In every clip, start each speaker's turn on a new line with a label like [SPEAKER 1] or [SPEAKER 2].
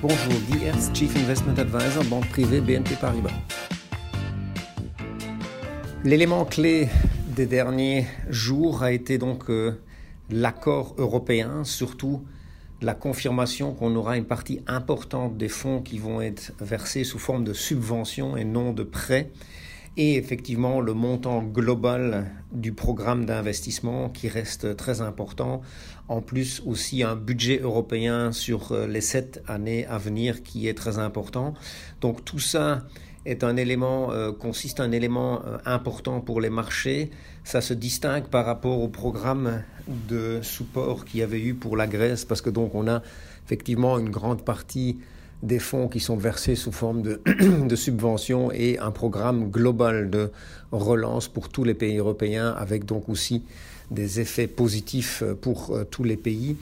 [SPEAKER 1] Bonjour, Guy Chief Investment Advisor, banque privée BNP Paribas. L'élément clé des derniers jours a été donc euh, l'accord européen, surtout la confirmation qu'on aura une partie importante des fonds qui vont être versés sous forme de subventions et non de prêts et effectivement le montant global du programme d'investissement qui reste très important. En plus aussi un budget européen sur euh, les sept années à venir qui est très important. Donc tout ça est un élément, euh, consiste un élément euh, important pour les marchés. Ça se distingue par rapport au programme de support qu'il y avait eu pour la Grèce parce que donc on a effectivement une grande partie des fonds qui sont versés sous forme de, subventions et un programme global de relance pour tous les pays européens avec donc aussi des effets positifs pour euh, tous les pays.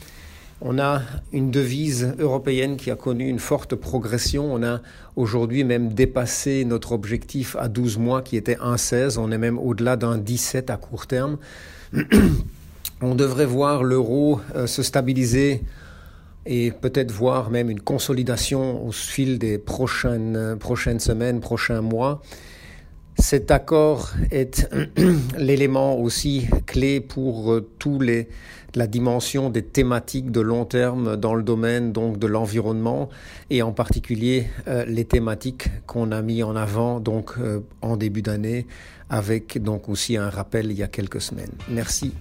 [SPEAKER 1] On a une devise européenne qui a connu une forte progression. On a aujourd'hui même dépassé notre objectif à 12 mois qui était 1,16. On est même au-delà d'un 17 à court terme. On devrait voir l'euro euh, se stabiliser et peut-être voir même une consolidation au fil des prochaines, prochaines semaines, prochains mois. Cet accord est l'élément aussi clé pour euh, tous les la dimension des thématiques de long terme dans le domaine donc de l'environnement et en particulier euh, les thématiques qu'on a mis en avant donc euh, en début d'année avec donc aussi un rappel il y a quelques semaines. Merci.